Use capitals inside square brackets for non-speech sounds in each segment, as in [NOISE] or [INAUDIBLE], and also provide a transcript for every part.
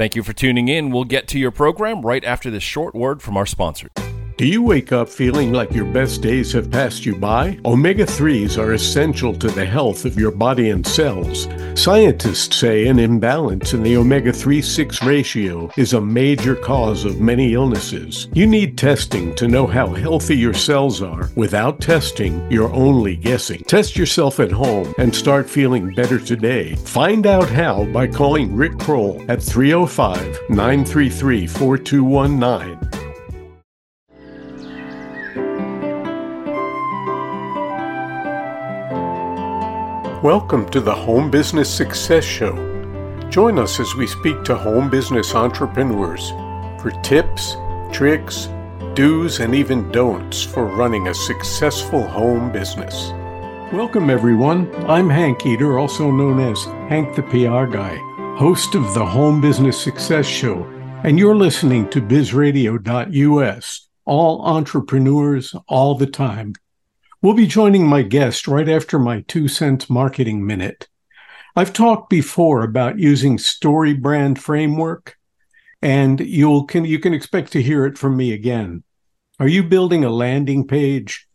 Thank you for tuning in. We'll get to your program right after this short word from our sponsor. Do you wake up feeling like your best days have passed you by? Omega 3s are essential to the health of your body and cells. Scientists say an imbalance in the omega 3 6 ratio is a major cause of many illnesses. You need testing to know how healthy your cells are. Without testing, you're only guessing. Test yourself at home and start feeling better today. Find out how by calling Rick Kroll at 305 933 4219. Welcome to the Home Business Success Show. Join us as we speak to home business entrepreneurs for tips, tricks, do's, and even don'ts for running a successful home business. Welcome, everyone. I'm Hank Eater, also known as Hank the PR Guy, host of the Home Business Success Show, and you're listening to bizradio.us, all entrepreneurs all the time. We'll be joining my guest right after my two cents marketing minute. I've talked before about using story brand framework, and you'll can you can expect to hear it from me again. Are you building a landing page?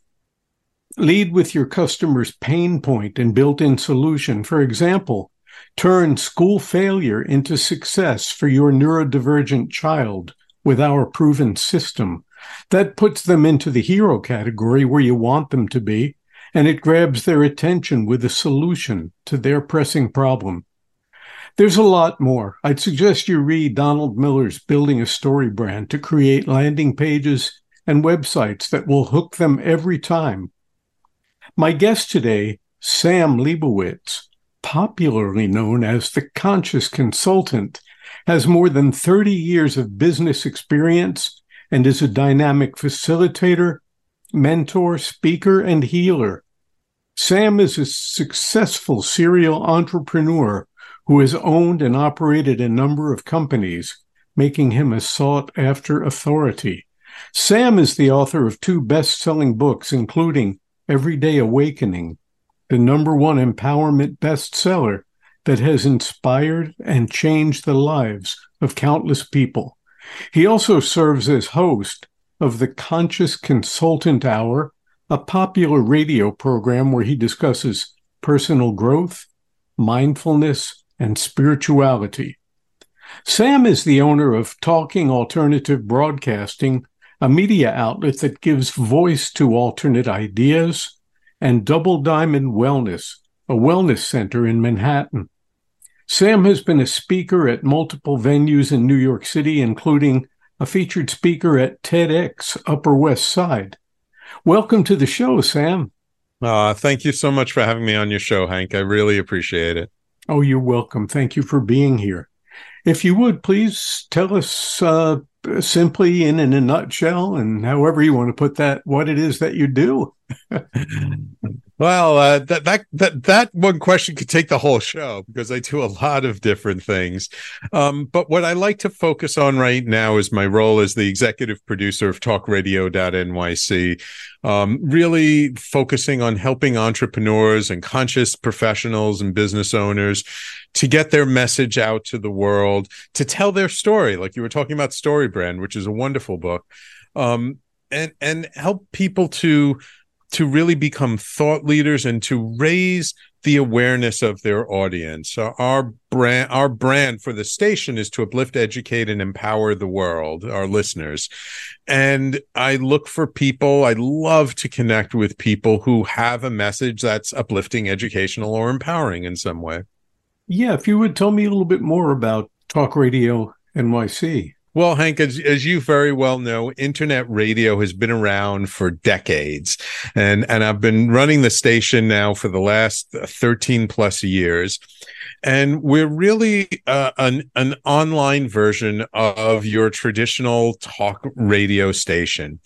Lead with your customer's pain point and built-in solution. For example, turn school failure into success for your neurodivergent child with our proven system. That puts them into the hero category where you want them to be, and it grabs their attention with a solution to their pressing problem. There's a lot more. I'd suggest you read Donald Miller's Building a Story Brand to create landing pages and websites that will hook them every time. My guest today, Sam Liebowitz, popularly known as the Conscious Consultant, has more than 30 years of business experience and is a dynamic facilitator, mentor, speaker, and healer. Sam is a successful serial entrepreneur who has owned and operated a number of companies, making him a sought after authority. Sam is the author of two best selling books, including Everyday Awakening, the number one empowerment bestseller that has inspired and changed the lives of countless people. He also serves as host of the Conscious Consultant Hour, a popular radio program where he discusses personal growth, mindfulness, and spirituality. Sam is the owner of Talking Alternative Broadcasting, a media outlet that gives voice to alternate ideas, and Double Diamond Wellness, a wellness center in Manhattan. Sam has been a speaker at multiple venues in New York City, including a featured speaker at TEDx Upper West Side. Welcome to the show, Sam. Uh, thank you so much for having me on your show, Hank. I really appreciate it. Oh, you're welcome. Thank you for being here. If you would, please tell us uh, simply in, in a nutshell and however you want to put that, what it is that you do. Well, uh, that that that that one question could take the whole show because I do a lot of different things. Um, but what I like to focus on right now is my role as the executive producer of TalkRadio.nyc, um, really focusing on helping entrepreneurs and conscious professionals and business owners to get their message out to the world, to tell their story, like you were talking about Story Brand, which is a wonderful book, um, and and help people to to really become thought leaders and to raise the awareness of their audience. our brand, our brand for the station is to uplift, educate, and empower the world, our listeners. And I look for people. I love to connect with people who have a message that's uplifting, educational, or empowering in some way. Yeah, if you would tell me a little bit more about Talk Radio NYC. Well, Hank, as, as you very well know, internet radio has been around for decades. And, and I've been running the station now for the last 13 plus years. And we're really uh, an, an online version of your traditional talk radio station.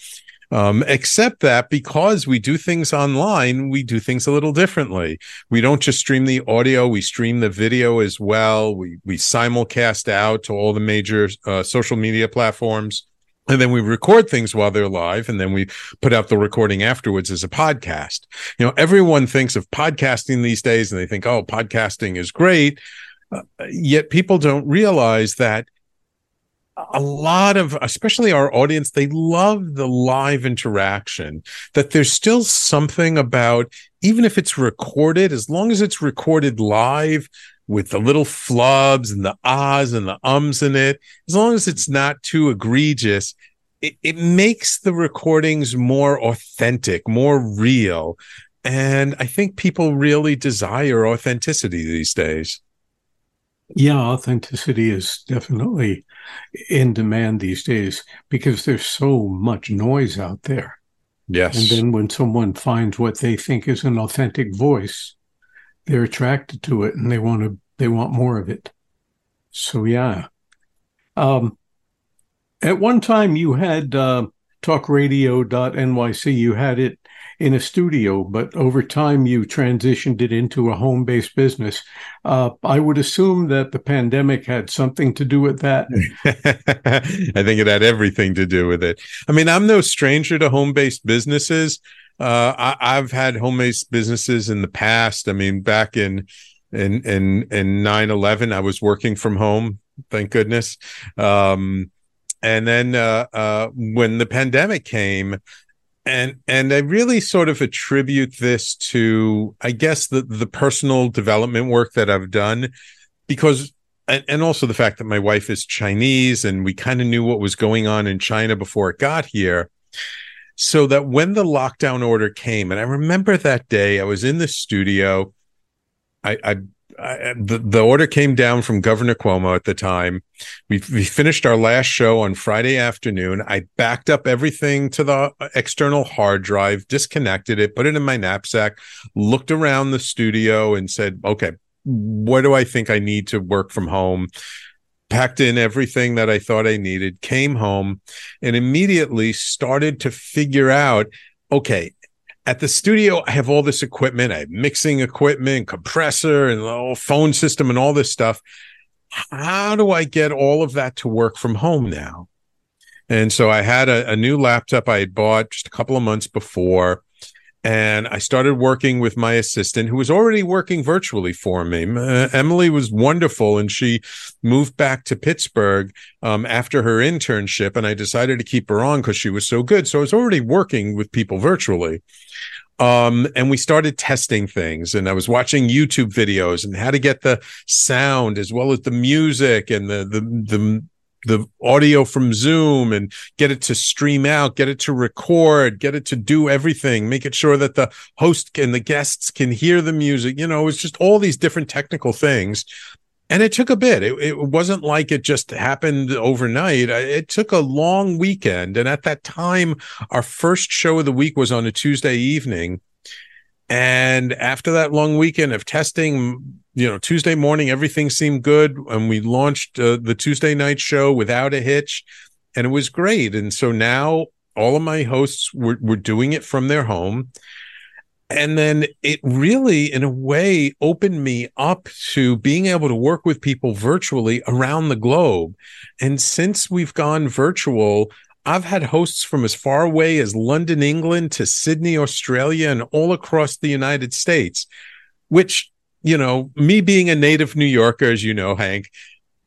Um, except that because we do things online, we do things a little differently. We don't just stream the audio; we stream the video as well. We we simulcast out to all the major uh, social media platforms. And then we record things while they're live, and then we put out the recording afterwards as a podcast. You know, everyone thinks of podcasting these days, and they think, "Oh, podcasting is great," uh, yet people don't realize that a lot of especially our audience they love the live interaction that there's still something about even if it's recorded as long as it's recorded live with the little flubs and the ahs and the ums in it as long as it's not too egregious it, it makes the recordings more authentic more real. And i think people really desire authenticity these days yeah, authenticity is definitely in demand these days because there's so much noise out there. Yes. And then when someone finds what they think is an authentic voice, they're attracted to it and they want to they want more of it. So yeah. Um at one time you had uh talkradio.nyc you had it in a studio, but over time you transitioned it into a home based business. Uh, I would assume that the pandemic had something to do with that. [LAUGHS] I think it had everything to do with it. I mean, I'm no stranger to home based businesses. Uh, I, have had home based businesses in the past. I mean, back in in in in 9-11, I was working from home. Thank goodness. Um, and then uh, uh, when the pandemic came, and and I really sort of attribute this to I guess the the personal development work that I've done because and, and also the fact that my wife is Chinese and we kind of knew what was going on in China before it got here. So that when the lockdown order came and I remember that day I was in the studio. I, I I, the, the order came down from Governor Cuomo at the time. We, we finished our last show on Friday afternoon. I backed up everything to the external hard drive, disconnected it, put it in my knapsack, looked around the studio and said, okay, what do I think I need to work from home? Packed in everything that I thought I needed, came home and immediately started to figure out okay, at the studio, I have all this equipment. I have mixing equipment, compressor, and the phone system, and all this stuff. How do I get all of that to work from home now? And so I had a, a new laptop I had bought just a couple of months before and I started working with my assistant who was already working virtually for me. Uh, Emily was wonderful and she moved back to Pittsburgh um, after her internship and I decided to keep her on because she was so good. So I was already working with people virtually. Um, and we started testing things and I was watching YouTube videos and how to get the sound as well as the music and the, the, the, the audio from Zoom and get it to stream out, get it to record, get it to do everything, make it sure that the host and the guests can hear the music. You know, it's just all these different technical things. And it took a bit. It, it wasn't like it just happened overnight. It took a long weekend. And at that time, our first show of the week was on a Tuesday evening. And after that long weekend of testing, you know, Tuesday morning, everything seemed good. And we launched uh, the Tuesday night show without a hitch. And it was great. And so now all of my hosts were, were doing it from their home. And then it really, in a way, opened me up to being able to work with people virtually around the globe. And since we've gone virtual, I've had hosts from as far away as London, England to Sydney, Australia, and all across the United States, which, you know, me being a native New Yorker, as you know, Hank,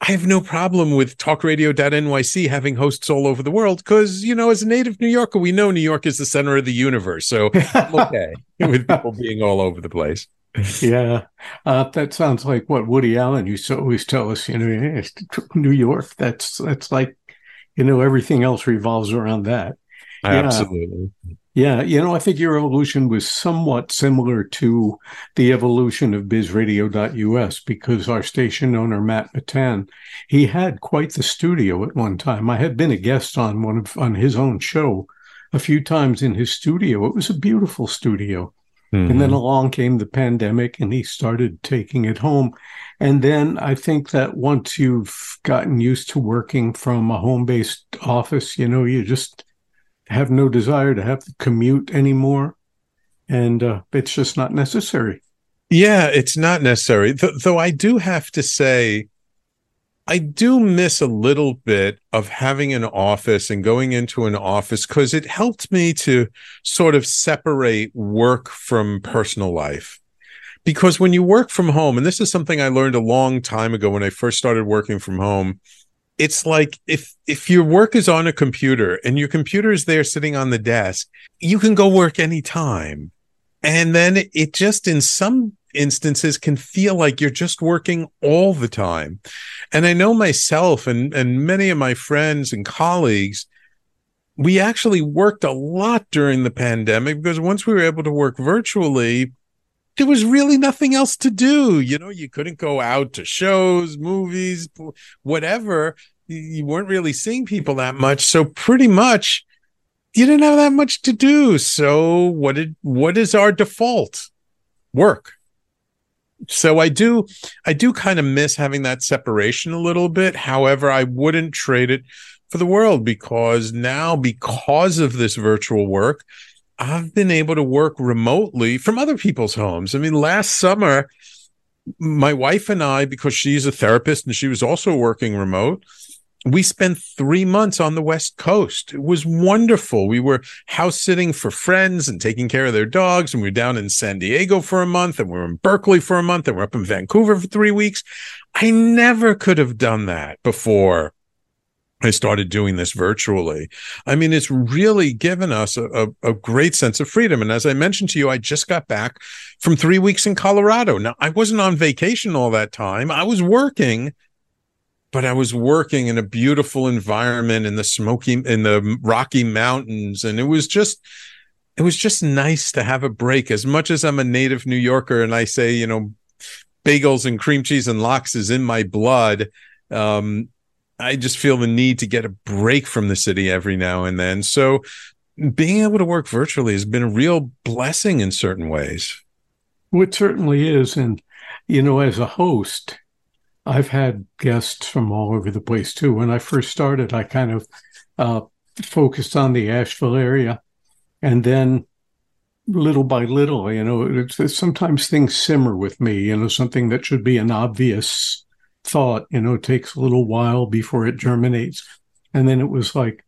I have no problem with talkradio.nyc having hosts all over the world because, you know, as a native New Yorker, we know New York is the center of the universe. So I'm okay [LAUGHS] with people being all over the place. yeah, uh, that sounds like what Woody Allen used to always tell us. You know, New York. That's that's like you know, everything else revolves around that. Absolutely. Yeah. Yeah, you know, I think your evolution was somewhat similar to the evolution of bizradio.us because our station owner, Matt Matan, he had quite the studio at one time. I had been a guest on one of on his own show a few times in his studio. It was a beautiful studio. Mm-hmm. And then mm-hmm. along came the pandemic and he started taking it home. And then I think that once you've gotten used to working from a home based office, you know, you just have no desire to have to commute anymore. And uh, it's just not necessary. Yeah, it's not necessary. Th- though I do have to say, I do miss a little bit of having an office and going into an office because it helped me to sort of separate work from personal life. Because when you work from home, and this is something I learned a long time ago when I first started working from home, it's like if if your work is on a computer and your computer is there sitting on the desk, you can go work anytime. And then it just in some instances can feel like you're just working all the time. And I know myself and and many of my friends and colleagues we actually worked a lot during the pandemic because once we were able to work virtually, there was really nothing else to do. You know, you couldn't go out to shows, movies, whatever. You weren't really seeing people that much. So pretty much you didn't have that much to do. So what did what is our default? Work. So I do I do kind of miss having that separation a little bit. However, I wouldn't trade it for the world because now because of this virtual work, I've been able to work remotely from other people's homes. I mean, last summer, my wife and I, because she's a therapist and she was also working remote, we spent three months on the West Coast. It was wonderful. We were house sitting for friends and taking care of their dogs. And we were down in San Diego for a month and we were in Berkeley for a month and we're up in Vancouver for three weeks. I never could have done that before I started doing this virtually. I mean, it's really given us a, a, a, great sense of freedom. And as I mentioned to you, I just got back from three weeks in Colorado. Now, I wasn't on vacation all that time. I was working, but I was working in a beautiful environment in the smoky, in the Rocky Mountains. And it was just, it was just nice to have a break. As much as I'm a native New Yorker and I say, you know, bagels and cream cheese and lox is in my blood. Um, I just feel the need to get a break from the city every now and then. So being able to work virtually has been a real blessing in certain ways. Well, it certainly is. And, you know, as a host, I've had guests from all over the place too. When I first started, I kind of uh, focused on the Asheville area. And then little by little, you know, it's, it's, sometimes things simmer with me, you know, something that should be an obvious thought, you know, takes a little while before it germinates. And then it was like,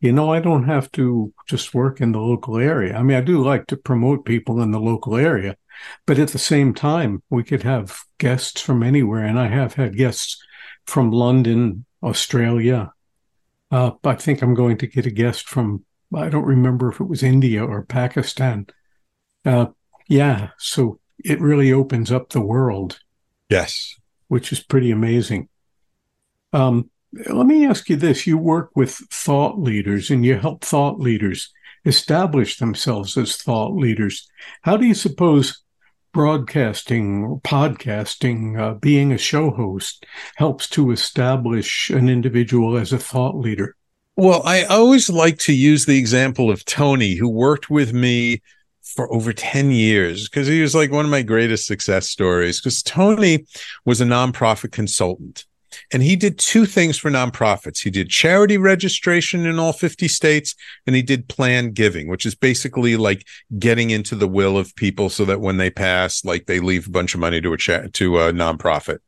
you know, I don't have to just work in the local area. I mean, I do like to promote people in the local area, but at the same time, we could have guests from anywhere. And I have had guests from London, Australia. Uh, I think I'm going to get a guest from, I don't remember if it was India or Pakistan. Uh, yeah. So it really opens up the world. Yes which is pretty amazing. Um, let me ask you this you work with thought leaders and you help thought leaders establish themselves as thought leaders. How do you suppose broadcasting podcasting, uh, being a show host, helps to establish an individual as a thought leader? Well, I always like to use the example of Tony, who worked with me for over 10 years because he was like one of my greatest success stories because Tony was a nonprofit consultant and he did two things for nonprofits. He did charity registration in all 50 states and he did planned giving, which is basically like getting into the will of people so that when they pass, like they leave a bunch of money to a cha- to a nonprofit.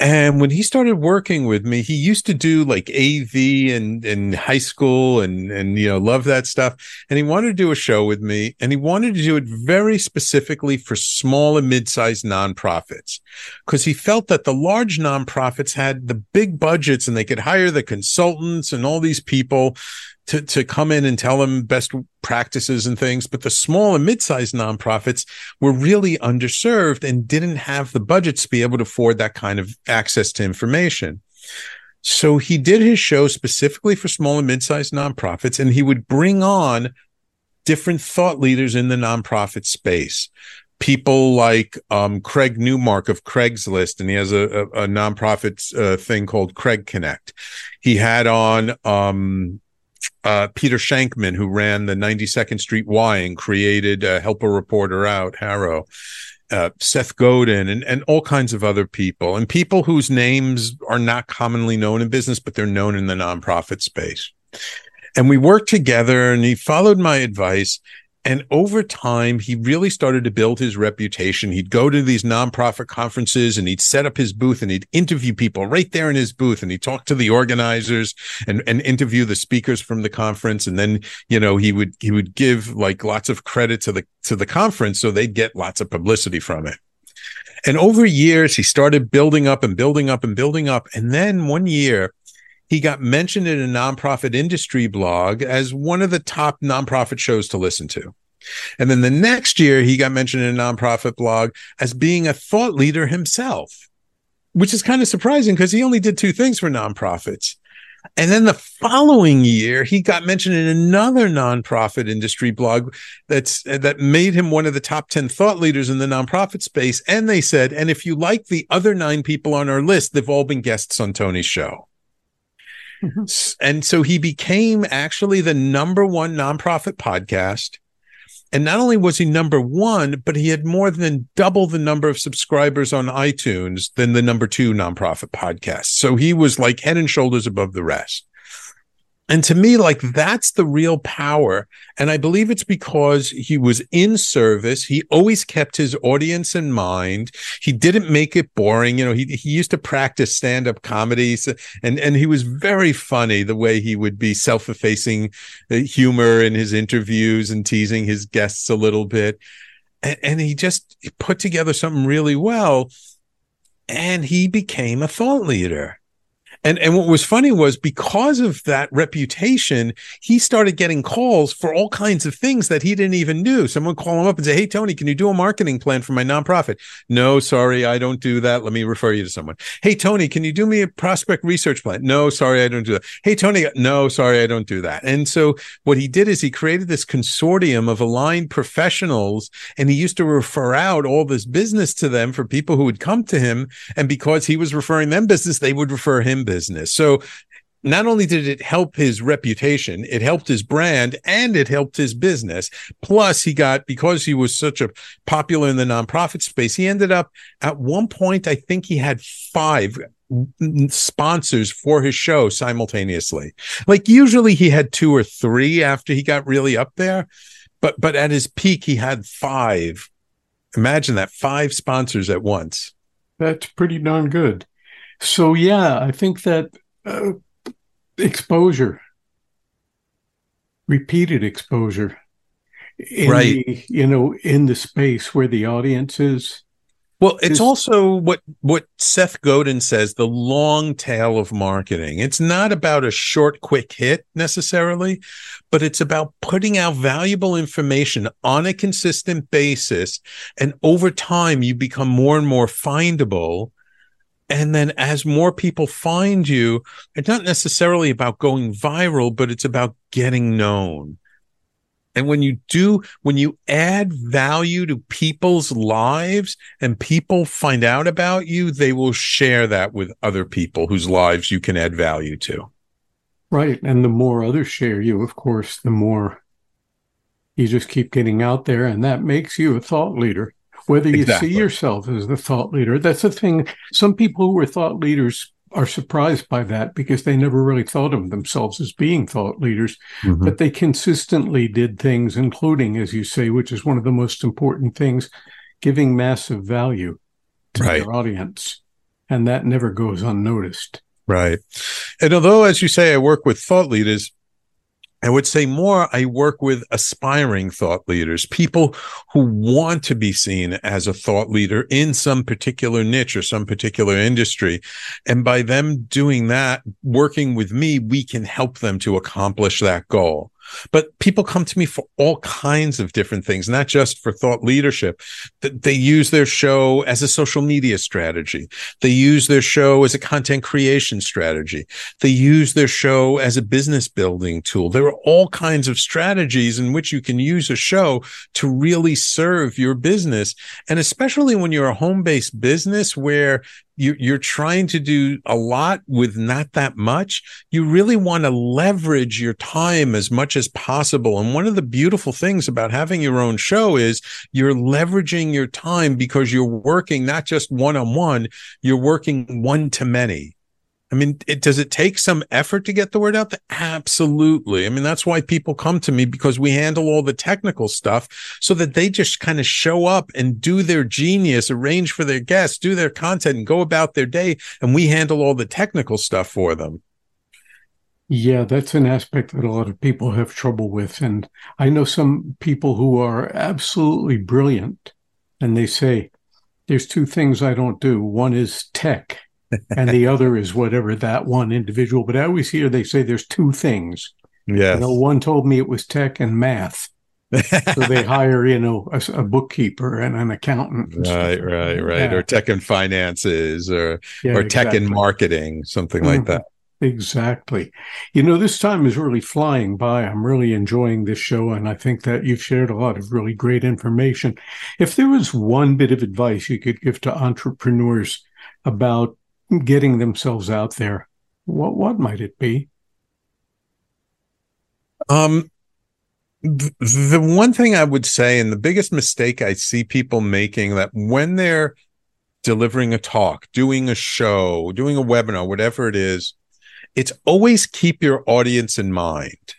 And when he started working with me, he used to do like AV and in high school and and you know love that stuff. And he wanted to do a show with me, and he wanted to do it very specifically for small and mid-sized nonprofits, because he felt that the large nonprofits had the big budgets and they could hire the consultants and all these people to, to come in and tell them best practices and things. But the small and mid-sized nonprofits were really underserved and didn't have the budgets to be able to afford that kind of access to information. So he did his show specifically for small and mid-sized nonprofits, and he would bring on different thought leaders in the nonprofit space. People like um, Craig Newmark of Craigslist, and he has a, a, a nonprofit uh, thing called Craig Connect. He had on um, uh, Peter Shankman, who ran the 92nd Street Y and created uh, Help a Reporter Out, HARO, uh, Seth Godin, and, and all kinds of other people, and people whose names are not commonly known in business, but they're known in the nonprofit space. And we worked together, and he followed my advice. And over time, he really started to build his reputation. He'd go to these nonprofit conferences and he'd set up his booth and he'd interview people right there in his booth and he'd talk to the organizers and, and interview the speakers from the conference. And then, you know, he would, he would give like lots of credit to the, to the conference. So they'd get lots of publicity from it. And over years, he started building up and building up and building up. And then one year, he got mentioned in a nonprofit industry blog as one of the top nonprofit shows to listen to. And then the next year, he got mentioned in a nonprofit blog as being a thought leader himself, which is kind of surprising because he only did two things for nonprofits. And then the following year, he got mentioned in another nonprofit industry blog that's that made him one of the top 10 thought leaders in the nonprofit space. And they said, and if you like the other nine people on our list, they've all been guests on Tony's show. Mm-hmm. And so he became actually the number one nonprofit podcast and not only was he number one, but he had more than double the number of subscribers on iTunes than the number two nonprofit podcast. So he was like head and shoulders above the rest. And to me, like that's the real power. And I believe it's because he was in service. He always kept his audience in mind. He didn't make it boring. You know, he, he used to practice stand up comedies and, and he was very funny the way he would be self effacing uh, humor in his interviews and teasing his guests a little bit. And, and he just put together something really well. And he became a thought leader. And and what was funny was because of that reputation, he started getting calls for all kinds of things that he didn't even do. Someone call him up and say, "Hey Tony, can you do a marketing plan for my nonprofit?" No, sorry, I don't do that. Let me refer you to someone. Hey Tony, can you do me a prospect research plan? No, sorry, I don't do that. Hey Tony, no, sorry, I don't do that. And so what he did is he created this consortium of aligned professionals and he used to refer out all this business to them for people who would come to him and because he was referring them business, they would refer him business. So not only did it help his reputation, it helped his brand and it helped his business. Plus, he got, because he was such a popular in the nonprofit space, he ended up at one point, I think he had five sponsors for his show simultaneously. Like usually he had two or three after he got really up there, but, but at his peak, he had five. Imagine that five sponsors at once. That's pretty darn good. So yeah, I think that uh, exposure, repeated exposure, in right? The, you know, in the space where the audience is. Well, it's is, also what what Seth Godin says: the long tail of marketing. It's not about a short, quick hit necessarily, but it's about putting out valuable information on a consistent basis, and over time, you become more and more findable and then as more people find you, it's not necessarily about going viral, but it's about getting known. And when you do, when you add value to people's lives and people find out about you, they will share that with other people whose lives you can add value to. Right. And the more others share you, of course, the more you just keep getting out there. And that makes you a thought leader whether you exactly. see yourself as the thought leader. That's the thing. Some people who are thought leaders are surprised by that because they never really thought of themselves as being thought leaders, mm-hmm. but they consistently did things, including, as you say, which is one of the most important things, giving massive value to right. their audience. And that never goes unnoticed. Right. And although, as you say, I work with thought leaders, I would say more, I work with aspiring thought leaders, people who want to be seen as a thought leader in some particular niche or some particular industry. And by them doing that, working with me, we can help them to accomplish that goal. But people come to me for all kinds of different things, not just for thought leadership. They use their show as a social media strategy. They use their show as a content creation strategy. They use their show as a business building tool. There are all kinds of strategies in which you can use a show to really serve your business. And especially when you're a home based business where you, you're trying to do a lot with not that much. You really want to leverage your time as much as possible. And one of the beautiful things about having your own show is you're leveraging your time because you're working not just one on one, you're working one to many. I mean, it, does it take some effort to get the word out? Absolutely. I mean, that's why people come to me because we handle all the technical stuff so that they just kind of show up and do their genius, arrange for their guests, do their content and go about their day. And we handle all the technical stuff for them. Yeah, that's an aspect that a lot of people have trouble with. And I know some people who are absolutely brilliant and they say, there's two things I don't do. One is tech, and the [LAUGHS] other is whatever that one individual. But I always hear they say there's two things. Yeah. You know, one told me it was tech and math. [LAUGHS] so they hire, you know, a, a bookkeeper and an accountant. And right, right, right. Or tech and finances or Yeah, or tech and marketing, something like Mhm. that. Exactly. You know, this time is really flying by. I'm really enjoying this show, and I think that you've shared a lot of really great information. If there was one bit of advice you could give to entrepreneurs about getting themselves out there, what what might it be? Um, th- the one thing I would say, and the biggest mistake I see people making, that when they're delivering a talk, doing a show, doing a webinar, whatever it is, it's always keep your audience in mind.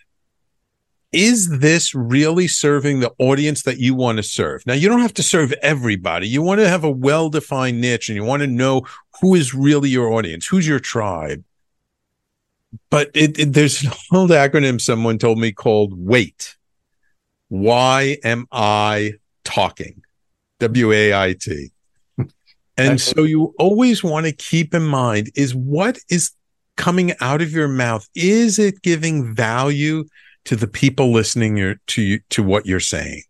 Is this really serving the audience that you want to serve? Now, you don't have to serve everybody. You want to have a well defined niche and you want to know who is really your audience, who's your tribe. But it, it, there's an [LAUGHS] old acronym someone told me called wait. Why am i talking? W-a-i-t and so you always want to keep in mind is what is coming out of your mouth? Is it giving value to the people listening your, to you to what you're saying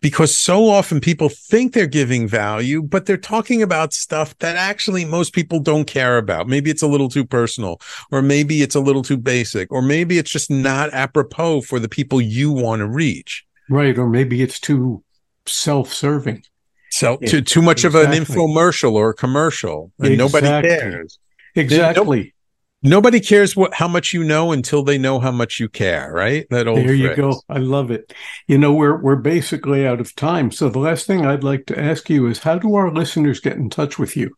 because so often people think they're giving value, but they're talking about stuff that actually most people don't care about. Maybe it's a little too personal, or maybe it's a little too basic, or maybe it's just not apropos for the people you want to reach. Right, or maybe it's too self-serving. So Yeah, too, too much of an infomercial or a commercial, and nobody cares. Exactly. Nobody cares what how much you know until they know how much you care, right? That old There you phrase. go. I love it. You know, we're we're basically out of time. So the last thing I'd like to ask you is how do our listeners get in touch with you?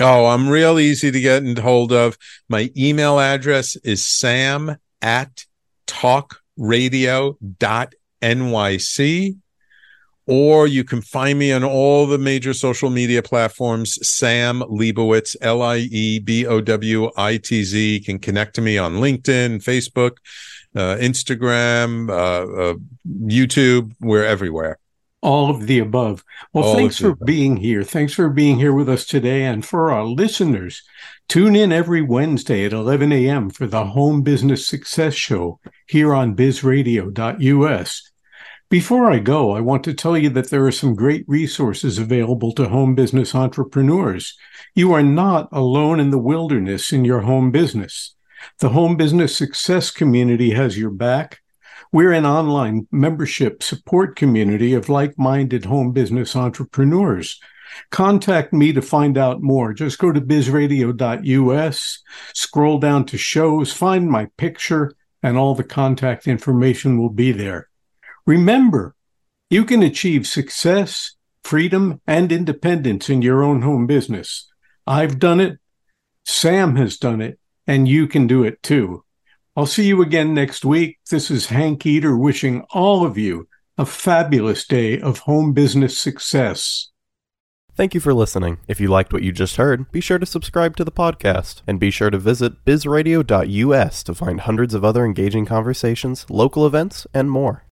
Oh, I'm real easy to get in hold of. My email address is sam at talkradio.nyc. Or you can find me on all the major social media platforms. Sam Liebowitz, L I E B O W I T Z. You can connect to me on LinkedIn, Facebook, uh, Instagram, uh, uh, YouTube. We're everywhere. All of the above. Well, All thanks for above. being here. Thanks for being here with us today. And for our listeners, tune in every Wednesday at 11 a.m. for the Home Business Success Show here on bizradio.us. Before I go, I want to tell you that there are some great resources available to home business entrepreneurs. You are not alone in the wilderness in your home business. The Home Business Success Community has your back. We're an online membership support community of like minded home business entrepreneurs. Contact me to find out more. Just go to bizradio.us, scroll down to shows, find my picture, and all the contact information will be there. Remember, you can achieve success, freedom, and independence in your own home business. I've done it, Sam has done it, and you can do it too. I'll see you again next week. This is Hank Eater wishing all of you a fabulous day of home business success. Thank you for listening. If you liked what you just heard, be sure to subscribe to the podcast and be sure to visit bizradio.us to find hundreds of other engaging conversations, local events, and more.